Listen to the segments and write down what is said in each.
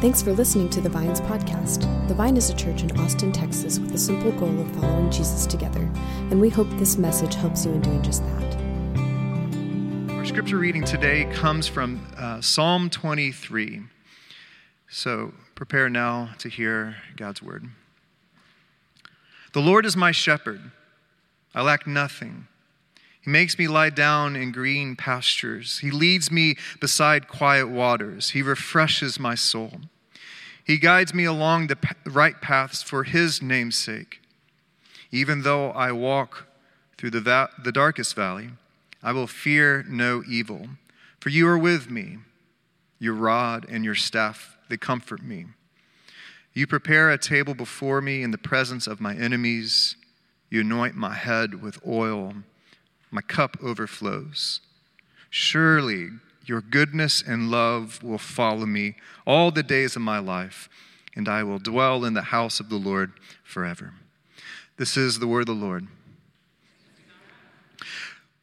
Thanks for listening to the Vines podcast. The Vine is a church in Austin, Texas, with the simple goal of following Jesus together, and we hope this message helps you in doing just that. Our scripture reading today comes from uh, Psalm 23. So prepare now to hear God's word. The Lord is my shepherd, I lack nothing. He makes me lie down in green pastures. He leads me beside quiet waters. He refreshes my soul. He guides me along the right paths for His name's sake. Even though I walk through the, va- the darkest valley, I will fear no evil, for you are with me. Your rod and your staff, they comfort me. You prepare a table before me in the presence of my enemies. You anoint my head with oil my cup overflows. Surely your goodness and love will follow me all the days of my life, and I will dwell in the house of the Lord forever. This is the word of the Lord.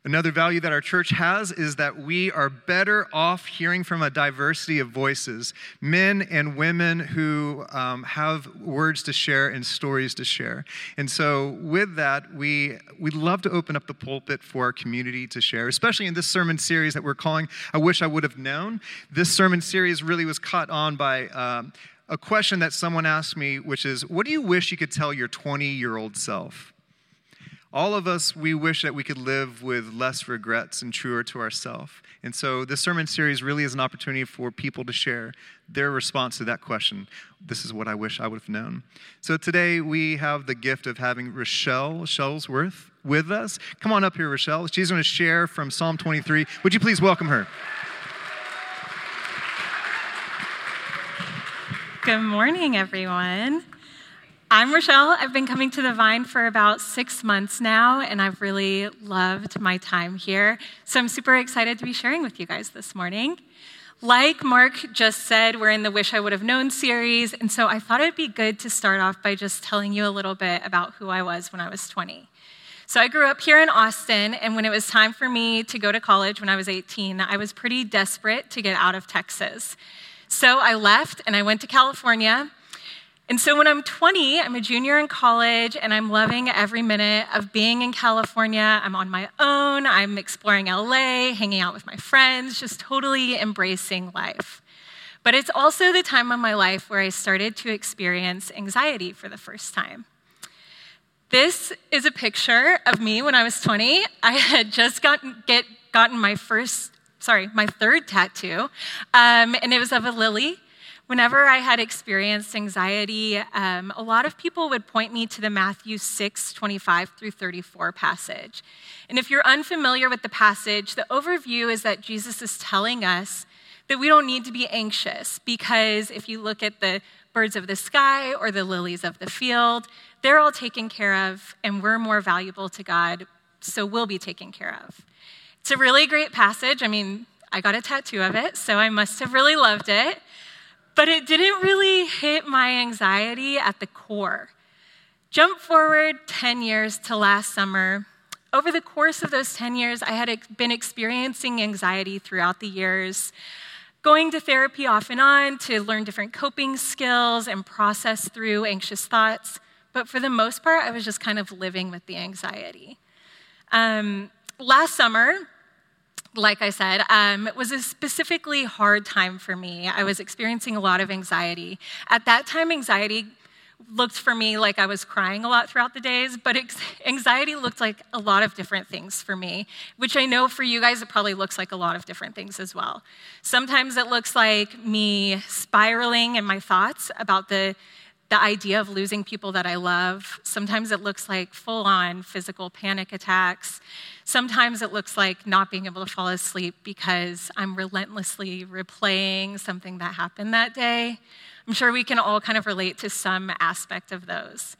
Another value that our church has is that we are better off hearing from a diversity of voices men and women who um, have words to share and stories to share. And so, with that, we, we love to open up the pulpit for our community to share, especially in this sermon series that we're calling I Wish I Would Have Known. This sermon series really was caught on by. Um, a question that someone asked me, which is, What do you wish you could tell your 20 year old self? All of us, we wish that we could live with less regrets and truer to ourselves. And so this sermon series really is an opportunity for people to share their response to that question. This is what I wish I would have known. So today we have the gift of having Rachelle Shuttlesworth with us. Come on up here, Rachelle. She's going to share from Psalm 23. Would you please welcome her? Good morning, everyone. I'm Rachelle. I've been coming to the Vine for about six months now, and I've really loved my time here. So I'm super excited to be sharing with you guys this morning. Like Mark just said, we're in the Wish I Would Have Known series, and so I thought it'd be good to start off by just telling you a little bit about who I was when I was 20. So I grew up here in Austin, and when it was time for me to go to college when I was 18, I was pretty desperate to get out of Texas. So I left and I went to California and so when I'm 20, I'm a junior in college and I'm loving every minute of being in California. I'm on my own, I'm exploring LA, hanging out with my friends, just totally embracing life. But it's also the time of my life where I started to experience anxiety for the first time. This is a picture of me when I was 20. I had just gotten, get, gotten my first, sorry, my third tattoo, um, and it was of a lily Whenever I had experienced anxiety, um, a lot of people would point me to the Matthew 6, 25 through 34 passage. And if you're unfamiliar with the passage, the overview is that Jesus is telling us that we don't need to be anxious because if you look at the birds of the sky or the lilies of the field, they're all taken care of, and we're more valuable to God, so we'll be taken care of. It's a really great passage. I mean, I got a tattoo of it, so I must have really loved it but it didn't really hit my anxiety at the core. Jump forward 10 years to last summer. Over the course of those 10 years, I had been experiencing anxiety throughout the years, going to therapy off and on to learn different coping skills and process through anxious thoughts. But for the most part, I was just kind of living with the anxiety. Um, last summer, like I said, um, it was a specifically hard time for me. I was experiencing a lot of anxiety. At that time, anxiety looked for me like I was crying a lot throughout the days, but anxiety looked like a lot of different things for me, which I know for you guys, it probably looks like a lot of different things as well. Sometimes it looks like me spiraling in my thoughts about the the idea of losing people that I love. Sometimes it looks like full on physical panic attacks. Sometimes it looks like not being able to fall asleep because I'm relentlessly replaying something that happened that day. I'm sure we can all kind of relate to some aspect of those.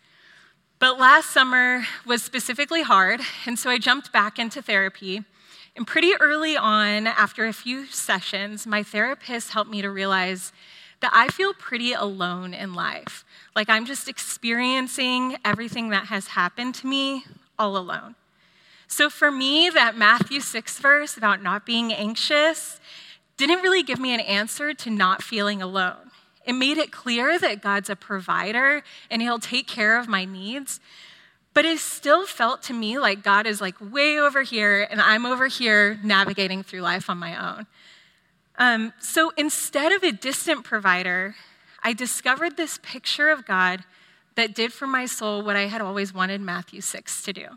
But last summer was specifically hard, and so I jumped back into therapy. And pretty early on, after a few sessions, my therapist helped me to realize that I feel pretty alone in life. Like I'm just experiencing everything that has happened to me all alone. So for me, that Matthew 6 verse about not being anxious didn't really give me an answer to not feeling alone. It made it clear that God's a provider and He'll take care of my needs. But it still felt to me like God is like way over here and I'm over here navigating through life on my own. Um, so instead of a distant provider, I discovered this picture of God that did for my soul what I had always wanted Matthew 6 to do.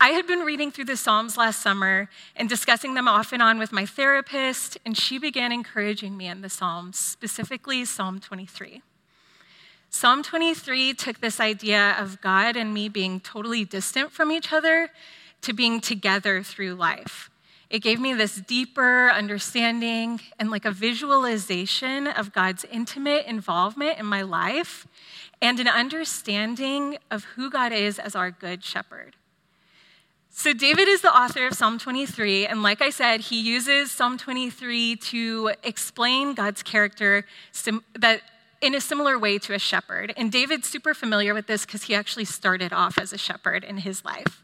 I had been reading through the Psalms last summer and discussing them off and on with my therapist, and she began encouraging me in the Psalms, specifically Psalm 23. Psalm 23 took this idea of God and me being totally distant from each other to being together through life. It gave me this deeper understanding and like a visualization of God's intimate involvement in my life and an understanding of who God is as our good shepherd. So, David is the author of Psalm 23, and like I said, he uses Psalm 23 to explain God's character that in a similar way to a shepherd. And David's super familiar with this because he actually started off as a shepherd in his life.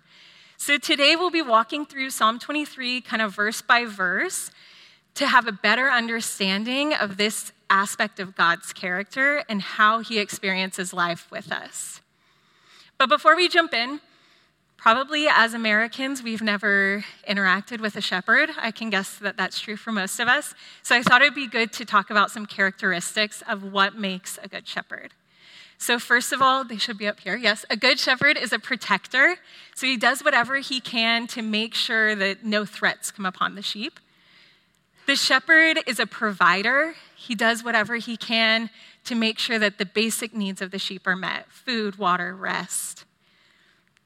So, today we'll be walking through Psalm 23 kind of verse by verse to have a better understanding of this aspect of God's character and how he experiences life with us. But before we jump in, Probably as Americans, we've never interacted with a shepherd. I can guess that that's true for most of us. So I thought it'd be good to talk about some characteristics of what makes a good shepherd. So, first of all, they should be up here. Yes, a good shepherd is a protector. So he does whatever he can to make sure that no threats come upon the sheep. The shepherd is a provider. He does whatever he can to make sure that the basic needs of the sheep are met food, water, rest.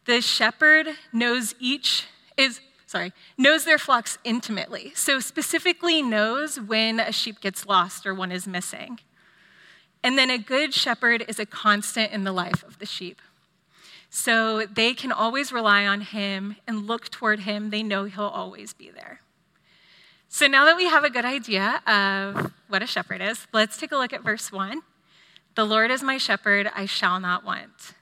The shepherd knows each is sorry, knows their flocks intimately. So specifically knows when a sheep gets lost or one is missing. And then a good shepherd is a constant in the life of the sheep. So they can always rely on him and look toward him. They know he'll always be there. So now that we have a good idea of what a shepherd is, let's take a look at verse 1. The Lord is my shepherd, I shall not want.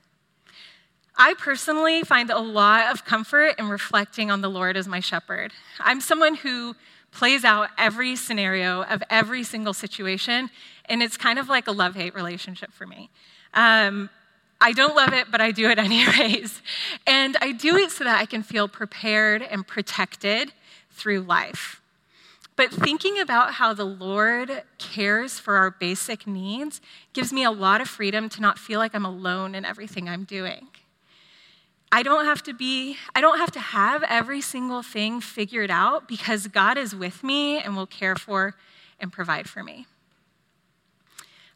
I personally find a lot of comfort in reflecting on the Lord as my shepherd. I'm someone who plays out every scenario of every single situation, and it's kind of like a love hate relationship for me. Um, I don't love it, but I do it anyways. And I do it so that I can feel prepared and protected through life. But thinking about how the Lord cares for our basic needs gives me a lot of freedom to not feel like I'm alone in everything I'm doing. I don't have to be, I don't have to have every single thing figured out because God is with me and will care for and provide for me.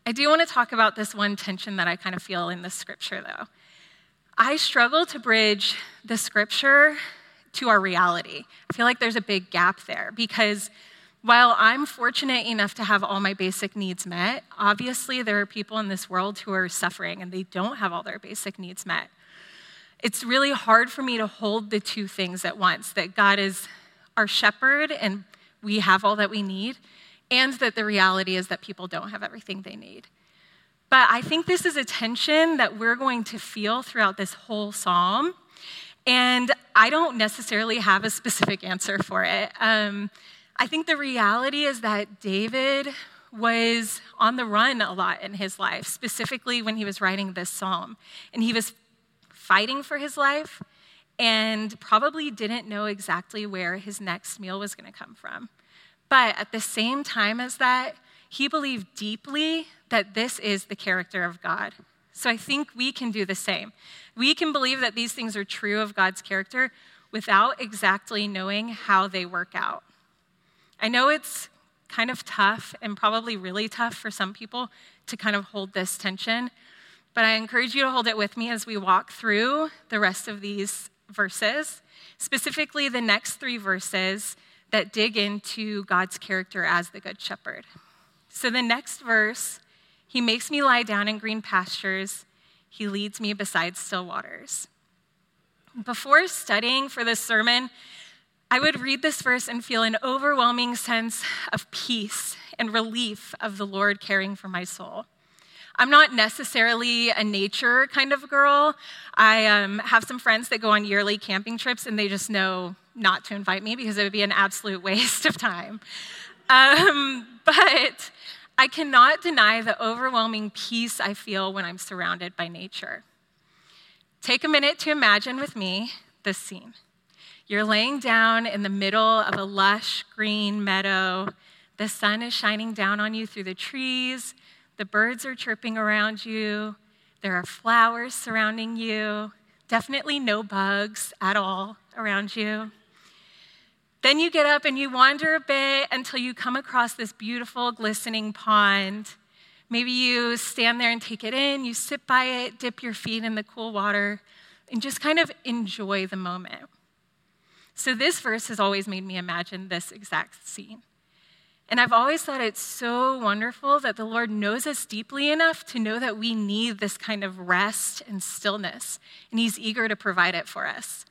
I do want to talk about this one tension that I kind of feel in the scripture, though. I struggle to bridge the scripture to our reality. I feel like there's a big gap there because while I'm fortunate enough to have all my basic needs met, obviously there are people in this world who are suffering and they don't have all their basic needs met. It's really hard for me to hold the two things at once that God is our shepherd and we have all that we need, and that the reality is that people don't have everything they need. But I think this is a tension that we're going to feel throughout this whole psalm. And I don't necessarily have a specific answer for it. Um, I think the reality is that David was on the run a lot in his life, specifically when he was writing this psalm. And he was fighting for his life and probably didn't know exactly where his next meal was going to come from. But at the same time as that, he believed deeply that this is the character of God. So I think we can do the same. We can believe that these things are true of God's character without exactly knowing how they work out. I know it's kind of tough and probably really tough for some people to kind of hold this tension, but I encourage you to hold it with me as we walk through the rest of these verses, specifically the next three verses that dig into God's character as the Good Shepherd. So, the next verse, He makes me lie down in green pastures, He leads me beside still waters. Before studying for this sermon, I would read this verse and feel an overwhelming sense of peace and relief of the Lord caring for my soul. I'm not necessarily a nature kind of girl. I um, have some friends that go on yearly camping trips, and they just know not to invite me because it would be an absolute waste of time. Um, but I cannot deny the overwhelming peace I feel when I'm surrounded by nature. Take a minute to imagine with me this scene. You're laying down in the middle of a lush green meadow. The sun is shining down on you through the trees. The birds are chirping around you. There are flowers surrounding you. Definitely no bugs at all around you. Then you get up and you wander a bit until you come across this beautiful, glistening pond. Maybe you stand there and take it in, you sit by it, dip your feet in the cool water, and just kind of enjoy the moment. So, this verse has always made me imagine this exact scene. And I've always thought it's so wonderful that the Lord knows us deeply enough to know that we need this kind of rest and stillness, and He's eager to provide it for us.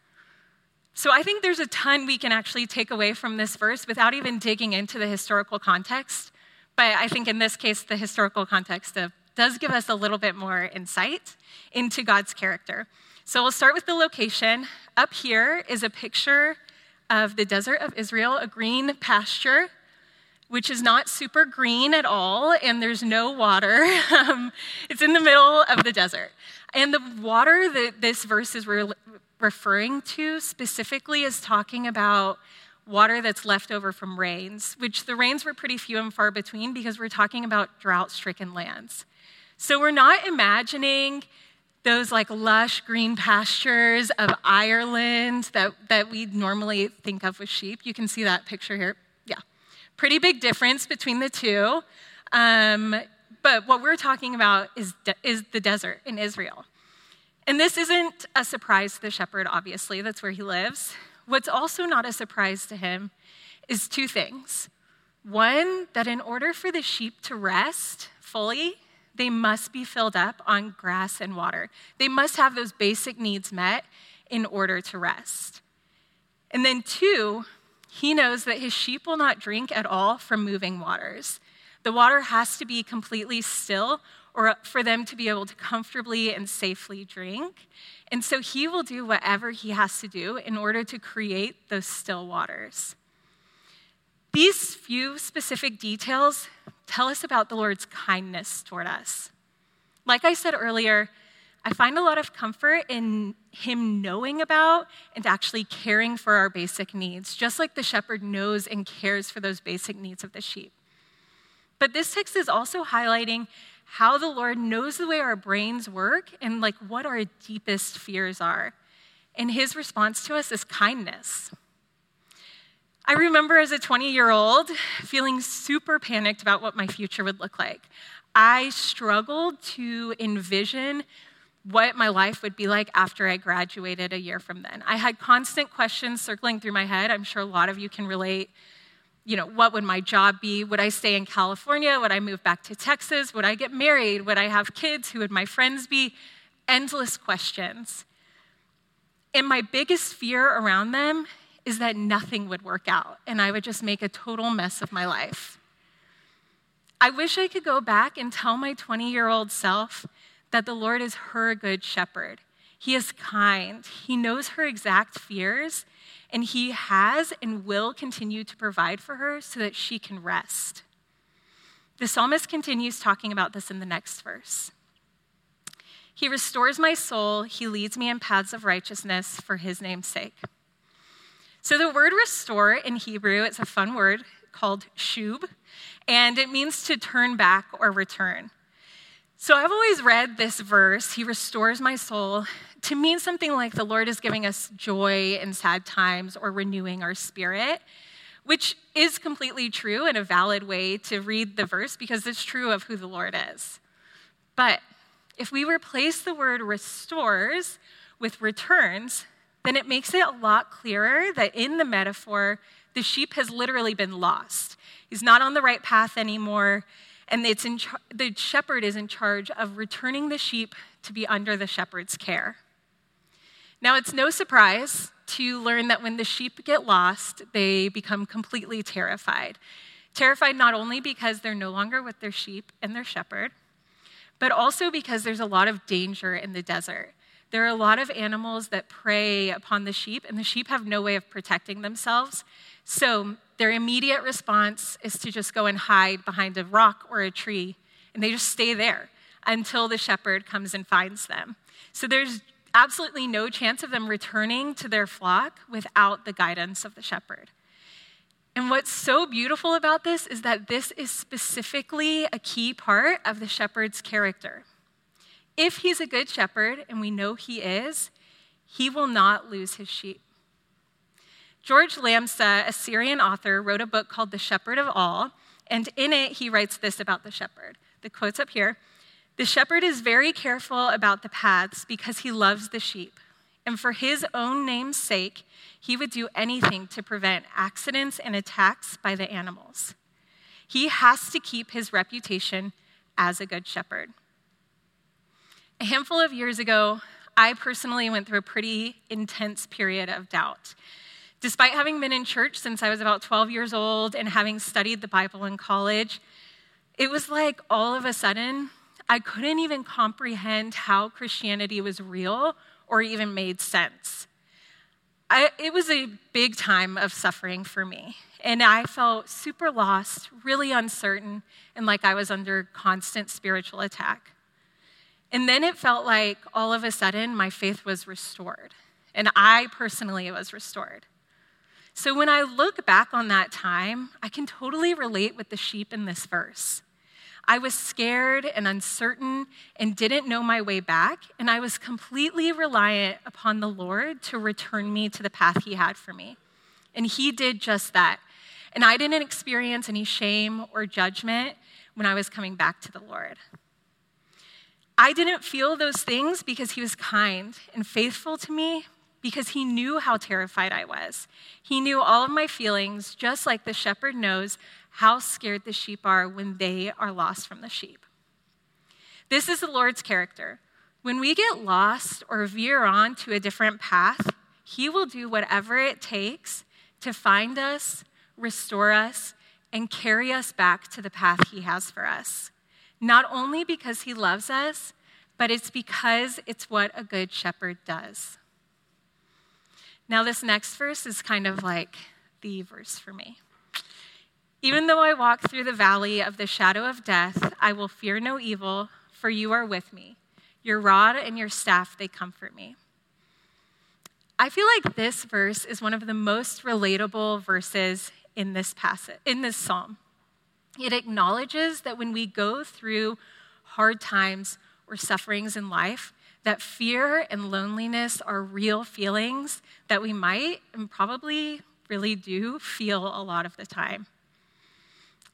So I think there's a ton we can actually take away from this verse without even digging into the historical context. But I think in this case, the historical context of, does give us a little bit more insight into God's character. So we'll start with the location. Up here is a picture of the desert of Israel, a green pasture which is not super green at all, and there's no water. Um, it's in the middle of the desert. And the water that this verse is re- referring to specifically is talking about water that's left over from rains, which the rains were pretty few and far between because we're talking about drought stricken lands. So we're not imagining those like lush green pastures of Ireland that, that we normally think of with sheep. You can see that picture here. Yeah. Pretty big difference between the two. Um, but what we're talking about is, de- is the desert in Israel. And this isn't a surprise to the shepherd, obviously, that's where he lives. What's also not a surprise to him is two things. One, that in order for the sheep to rest fully, they must be filled up on grass and water. They must have those basic needs met in order to rest. And then, two, he knows that his sheep will not drink at all from moving waters. The water has to be completely still or for them to be able to comfortably and safely drink. And so he will do whatever he has to do in order to create those still waters. These few specific details tell us about the Lord's kindness toward us. Like I said earlier, I find a lot of comfort in Him knowing about and actually caring for our basic needs, just like the shepherd knows and cares for those basic needs of the sheep. But this text is also highlighting how the Lord knows the way our brains work and like what our deepest fears are. And his response to us is kindness. I remember as a 20 year old feeling super panicked about what my future would look like. I struggled to envision what my life would be like after I graduated a year from then. I had constant questions circling through my head. I'm sure a lot of you can relate. You know, what would my job be? Would I stay in California? Would I move back to Texas? Would I get married? Would I have kids? Who would my friends be? Endless questions. And my biggest fear around them is that nothing would work out and I would just make a total mess of my life. I wish I could go back and tell my 20 year old self that the Lord is her good shepherd. He is kind, He knows her exact fears, and He has and will continue to provide for her so that she can rest. The psalmist continues talking about this in the next verse. He restores my soul, He leads me in paths of righteousness for His name's sake. So, the word restore in Hebrew, it's a fun word called shub, and it means to turn back or return. So I've always read this verse, He restores my soul, to mean something like the Lord is giving us joy in sad times or renewing our spirit, which is completely true and a valid way to read the verse because it's true of who the Lord is. But if we replace the word restores with returns, then it makes it a lot clearer that in the metaphor, the sheep has literally been lost. He's not on the right path anymore and it's in the shepherd is in charge of returning the sheep to be under the shepherd's care. Now, it's no surprise to learn that when the sheep get lost, they become completely terrified. Terrified not only because they're no longer with their sheep and their shepherd, but also because there's a lot of danger in the desert. There are a lot of animals that prey upon the sheep, and the sheep have no way of protecting themselves. So their immediate response is to just go and hide behind a rock or a tree, and they just stay there until the shepherd comes and finds them. So there's absolutely no chance of them returning to their flock without the guidance of the shepherd. And what's so beautiful about this is that this is specifically a key part of the shepherd's character. If he's a good shepherd, and we know he is, he will not lose his sheep. George Lamsa, a Syrian author, wrote a book called The Shepherd of All, and in it he writes this about the shepherd. The quote's up here The shepherd is very careful about the paths because he loves the sheep, and for his own name's sake, he would do anything to prevent accidents and attacks by the animals. He has to keep his reputation as a good shepherd. A handful of years ago, I personally went through a pretty intense period of doubt. Despite having been in church since I was about 12 years old and having studied the Bible in college, it was like all of a sudden, I couldn't even comprehend how Christianity was real or even made sense. I, it was a big time of suffering for me. And I felt super lost, really uncertain, and like I was under constant spiritual attack. And then it felt like all of a sudden my faith was restored. And I personally was restored. So when I look back on that time, I can totally relate with the sheep in this verse. I was scared and uncertain and didn't know my way back, and I was completely reliant upon the Lord to return me to the path He had for me. And He did just that. And I didn't experience any shame or judgment when I was coming back to the Lord. I didn't feel those things because He was kind and faithful to me, because he knew how terrified I was. He knew all of my feelings, just like the shepherd knows how scared the sheep are when they are lost from the sheep. This is the Lord's character. When we get lost or veer on to a different path, he will do whatever it takes to find us, restore us, and carry us back to the path he has for us. Not only because he loves us, but it's because it's what a good shepherd does. Now, this next verse is kind of like the verse for me. Even though I walk through the valley of the shadow of death, I will fear no evil, for you are with me. Your rod and your staff, they comfort me. I feel like this verse is one of the most relatable verses in this passage, in this psalm. It acknowledges that when we go through hard times or sufferings in life, that fear and loneliness are real feelings that we might and probably really do feel a lot of the time.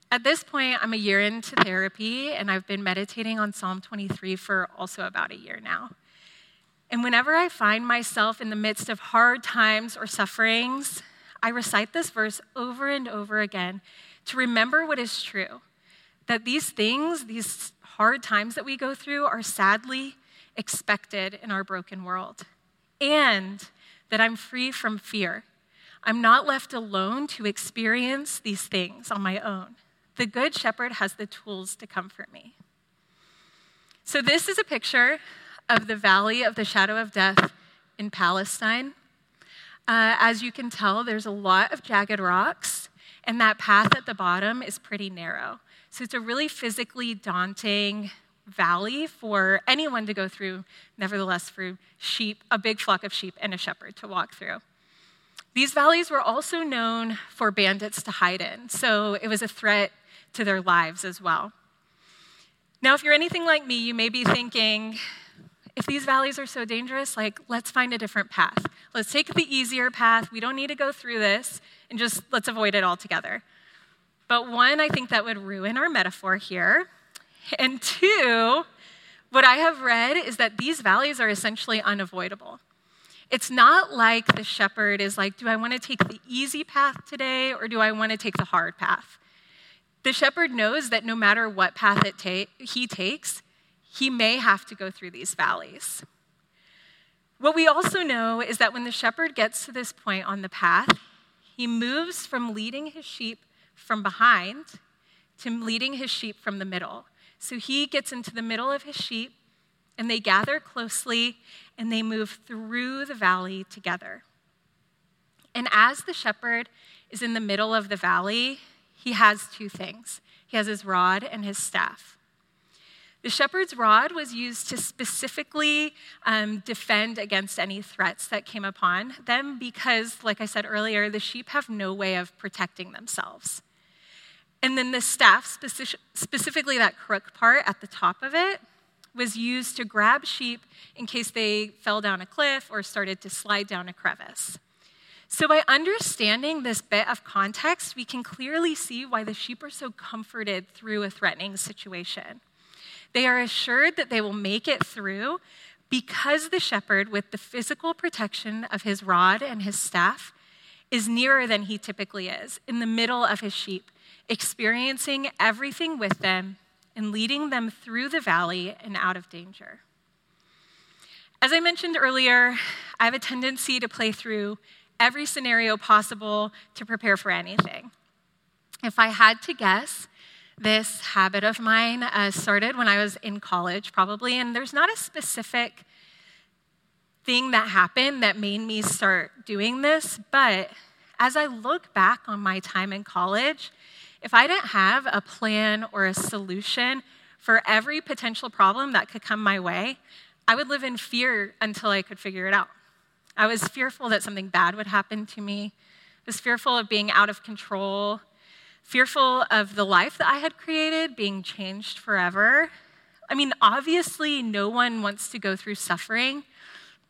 At this point, I'm a year into therapy, and I've been meditating on Psalm 23 for also about a year now. And whenever I find myself in the midst of hard times or sufferings, I recite this verse over and over again to remember what is true that these things, these hard times that we go through, are sadly expected in our broken world, and that I'm free from fear. I'm not left alone to experience these things on my own. The Good Shepherd has the tools to comfort me. So, this is a picture of the valley of the shadow of death in Palestine. Uh, as you can tell, there's a lot of jagged rocks, and that path at the bottom is pretty narrow. So, it's a really physically daunting valley for anyone to go through, nevertheless, for sheep, a big flock of sheep, and a shepherd to walk through. These valleys were also known for bandits to hide in, so it was a threat to their lives as well. Now, if you're anything like me, you may be thinking, if these valleys are so dangerous, like, let's find a different path. Let's take the easier path. We don't need to go through this, and just let's avoid it altogether. But one, I think that would ruin our metaphor here and two, what I have read is that these valleys are essentially unavoidable. It's not like the shepherd is like, do I want to take the easy path today or do I want to take the hard path? The shepherd knows that no matter what path ta- he takes, he may have to go through these valleys. What we also know is that when the shepherd gets to this point on the path, he moves from leading his sheep from behind to leading his sheep from the middle. So he gets into the middle of his sheep, and they gather closely and they move through the valley together. And as the shepherd is in the middle of the valley, he has two things he has his rod and his staff. The shepherd's rod was used to specifically um, defend against any threats that came upon them because, like I said earlier, the sheep have no way of protecting themselves. And then the staff, specific, specifically that crook part at the top of it, was used to grab sheep in case they fell down a cliff or started to slide down a crevice. So, by understanding this bit of context, we can clearly see why the sheep are so comforted through a threatening situation. They are assured that they will make it through because the shepherd, with the physical protection of his rod and his staff, is nearer than he typically is, in the middle of his sheep, experiencing everything with them and leading them through the valley and out of danger. As I mentioned earlier, I have a tendency to play through every scenario possible to prepare for anything. If I had to guess, this habit of mine uh, started when I was in college, probably, and there's not a specific thing that happened that made me start doing this, but as I look back on my time in college, if I didn't have a plan or a solution for every potential problem that could come my way, I would live in fear until I could figure it out. I was fearful that something bad would happen to me. I was fearful of being out of control fearful of the life that I had created being changed forever. I mean, obviously, no one wants to go through suffering,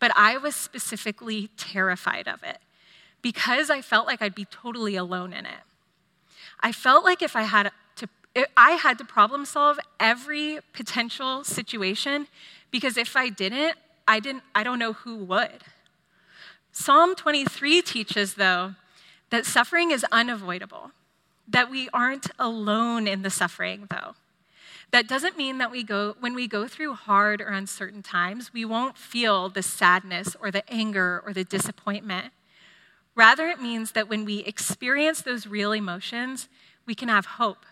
but I was specifically terrified of it because I felt like I'd be totally alone in it. I felt like if I had to, I had to problem solve every potential situation because if I didn't, I didn't, I don't know who would. Psalm 23 teaches, though, that suffering is unavoidable that we aren't alone in the suffering, though. That doesn't mean that we go, when we go through hard or uncertain times, we won't feel the sadness or the anger or the disappointment. Rather, it means that when we experience those real emotions, we can have hope.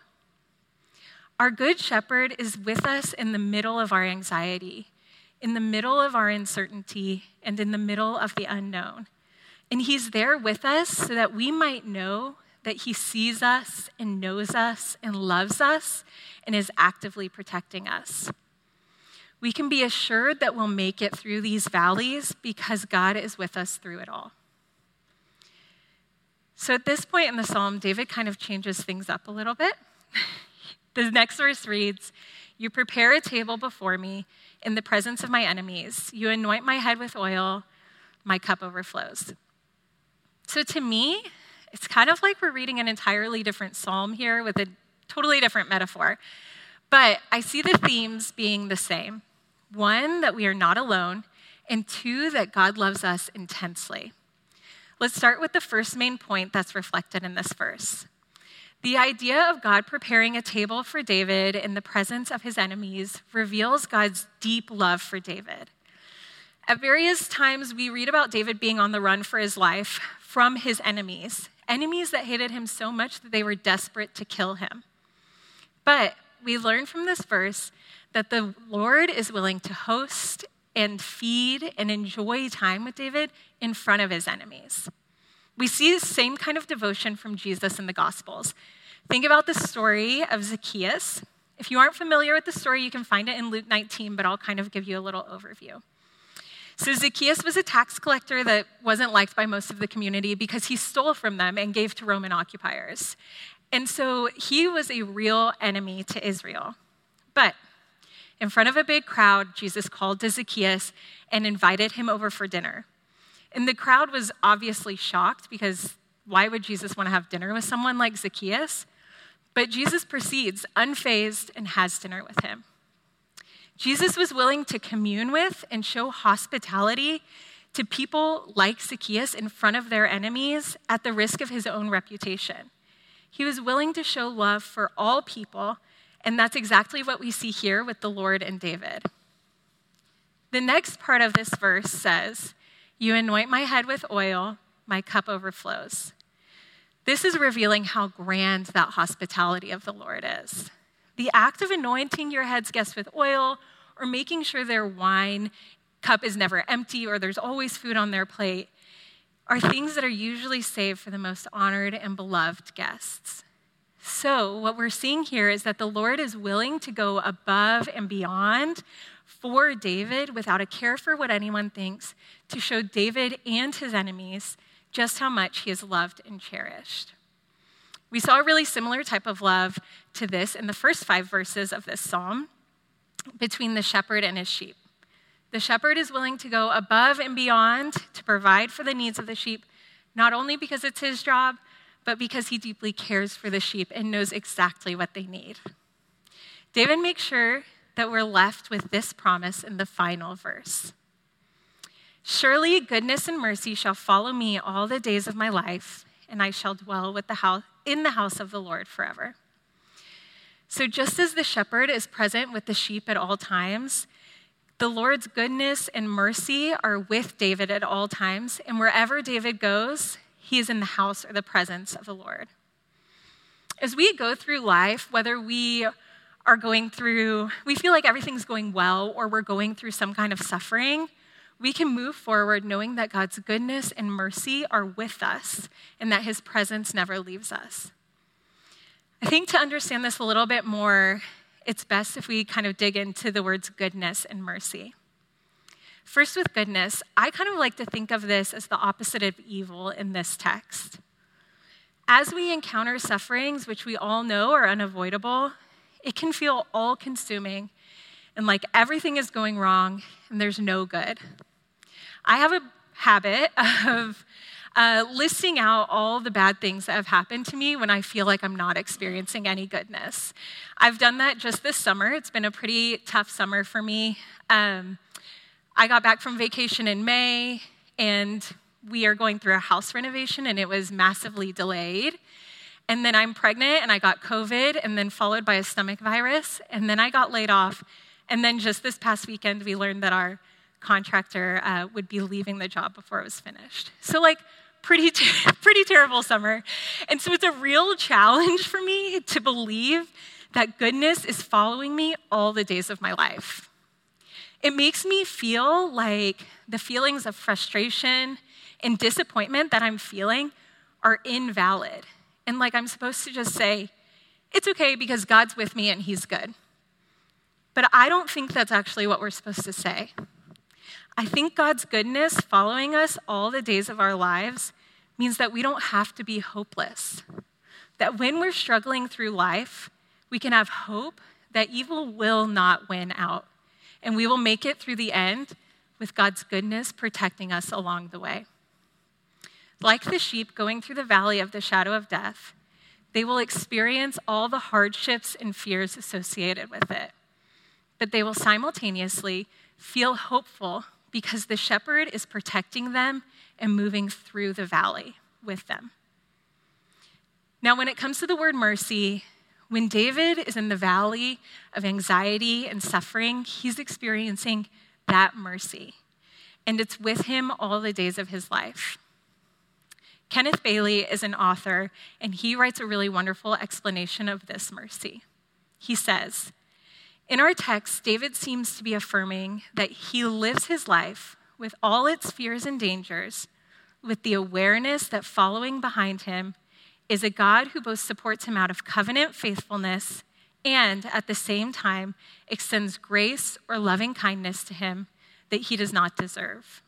Our Good Shepherd is with us in the middle of our anxiety, in the middle of our uncertainty, and in the middle of the unknown. And He's there with us so that we might know that He sees us and knows us and loves us and is actively protecting us. We can be assured that we'll make it through these valleys because God is with us through it all. So at this point in the psalm, David kind of changes things up a little bit. the next verse reads You prepare a table before me in the presence of my enemies, you anoint my head with oil, my cup overflows. So to me, it's kind of like we're reading an entirely different psalm here with a totally different metaphor. But I see the themes being the same one, that we are not alone, and two, that God loves us intensely. Let's start with the first main point that's reflected in this verse. The idea of God preparing a table for David in the presence of his enemies reveals God's deep love for David. At various times, we read about David being on the run for his life from his enemies, enemies that hated him so much that they were desperate to kill him. But we learn from this verse that the Lord is willing to host and feed and enjoy time with David in front of his enemies. We see the same kind of devotion from Jesus in the Gospels. Think about the story of Zacchaeus. If you aren't familiar with the story, you can find it in Luke 19, but I'll kind of give you a little overview. So Zacchaeus was a tax collector that wasn't liked by most of the community because he stole from them and gave to Roman occupiers. And so he was a real enemy to Israel. But in front of a big crowd, Jesus called to Zacchaeus and invited him over for dinner. And the crowd was obviously shocked because why would Jesus want to have dinner with someone like Zacchaeus? But Jesus proceeds unfazed and has dinner with him. Jesus was willing to commune with and show hospitality to people like Zacchaeus in front of their enemies at the risk of his own reputation. He was willing to show love for all people, and that's exactly what we see here with the Lord and David. The next part of this verse says, You anoint my head with oil, my cup overflows. This is revealing how grand that hospitality of the Lord is. The act of anointing your head's guests with oil or making sure their wine cup is never empty or there's always food on their plate are things that are usually saved for the most honored and beloved guests. So, what we're seeing here is that the Lord is willing to go above and beyond for David without a care for what anyone thinks to show David and his enemies just how much he is loved and cherished. We saw a really similar type of love to this in the first five verses of this psalm between the shepherd and his sheep. The shepherd is willing to go above and beyond to provide for the needs of the sheep, not only because it's his job, but because he deeply cares for the sheep and knows exactly what they need. David makes sure that we're left with this promise in the final verse Surely goodness and mercy shall follow me all the days of my life, and I shall dwell with the house, in the house of the Lord forever. So, just as the shepherd is present with the sheep at all times, the Lord's goodness and mercy are with David at all times, and wherever David goes, he is in the house or the presence of the Lord. As we go through life, whether we are going through, we feel like everything's going well, or we're going through some kind of suffering, we can move forward knowing that God's goodness and mercy are with us and that his presence never leaves us. I think to understand this a little bit more, it's best if we kind of dig into the words goodness and mercy. First, with goodness, I kind of like to think of this as the opposite of evil in this text. As we encounter sufferings, which we all know are unavoidable, it can feel all consuming and like everything is going wrong and there's no good. I have a habit of uh, listing out all the bad things that have happened to me when I feel like I'm not experiencing any goodness. I've done that just this summer. It's been a pretty tough summer for me. Um, I got back from vacation in May, and we are going through a house renovation, and it was massively delayed. And then I'm pregnant, and I got COVID, and then followed by a stomach virus, and then I got laid off. And then just this past weekend, we learned that our contractor uh, would be leaving the job before it was finished. So, like, pretty, ter- pretty terrible summer. And so it's a real challenge for me to believe that goodness is following me all the days of my life. It makes me feel like the feelings of frustration and disappointment that I'm feeling are invalid. And like I'm supposed to just say, it's okay because God's with me and He's good. But I don't think that's actually what we're supposed to say. I think God's goodness following us all the days of our lives means that we don't have to be hopeless. That when we're struggling through life, we can have hope that evil will not win out and we will make it through the end with God's goodness protecting us along the way. Like the sheep going through the valley of the shadow of death, they will experience all the hardships and fears associated with it. But they will simultaneously feel hopeful because the shepherd is protecting them and moving through the valley with them. Now, when it comes to the word mercy, when David is in the valley of anxiety and suffering, he's experiencing that mercy. And it's with him all the days of his life. Kenneth Bailey is an author, and he writes a really wonderful explanation of this mercy. He says, In our text, David seems to be affirming that he lives his life with all its fears and dangers, with the awareness that following behind him is a God who both supports him out of covenant faithfulness and at the same time extends grace or loving kindness to him that he does not deserve.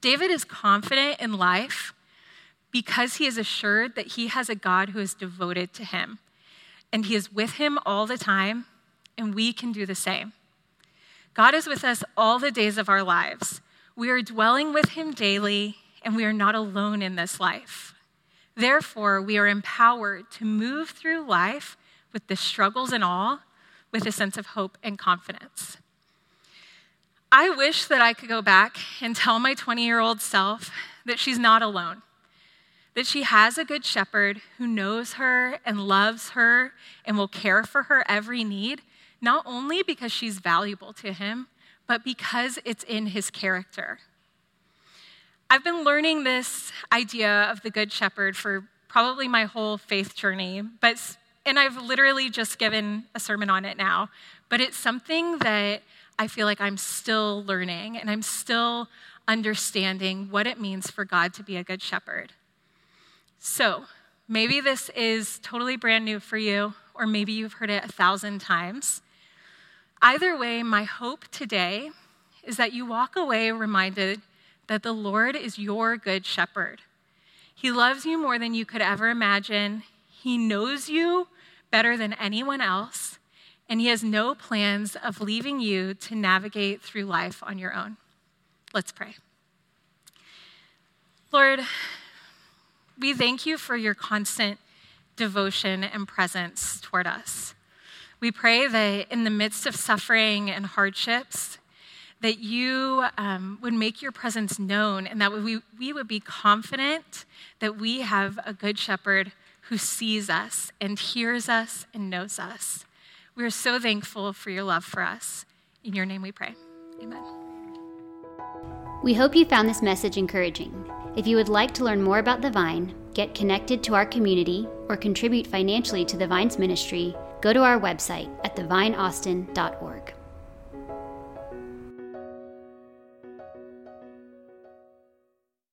David is confident in life because he is assured that he has a God who is devoted to him and he is with him all the time, and we can do the same. God is with us all the days of our lives. We are dwelling with him daily, and we are not alone in this life. Therefore, we are empowered to move through life with the struggles and all with a sense of hope and confidence. I wish that I could go back and tell my 20 year old self that she's not alone, that she has a good shepherd who knows her and loves her and will care for her every need, not only because she's valuable to him, but because it's in his character. I've been learning this idea of the Good Shepherd for probably my whole faith journey, but, and I've literally just given a sermon on it now, but it's something that I feel like I'm still learning and I'm still understanding what it means for God to be a good shepherd. So, maybe this is totally brand new for you, or maybe you've heard it a thousand times. Either way, my hope today is that you walk away reminded that the Lord is your good shepherd. He loves you more than you could ever imagine. He knows you better than anyone else, and He has no plans of leaving you to navigate through life on your own. Let's pray. Lord, we thank you for your constant devotion and presence toward us. We pray that in the midst of suffering and hardships, that you um, would make your presence known and that we, we would be confident that we have a good shepherd who sees us and hears us and knows us. We are so thankful for your love for us. In your name we pray. Amen. We hope you found this message encouraging. If you would like to learn more about the Vine, get connected to our community, or contribute financially to the Vine's ministry, go to our website at thevineaustin.org.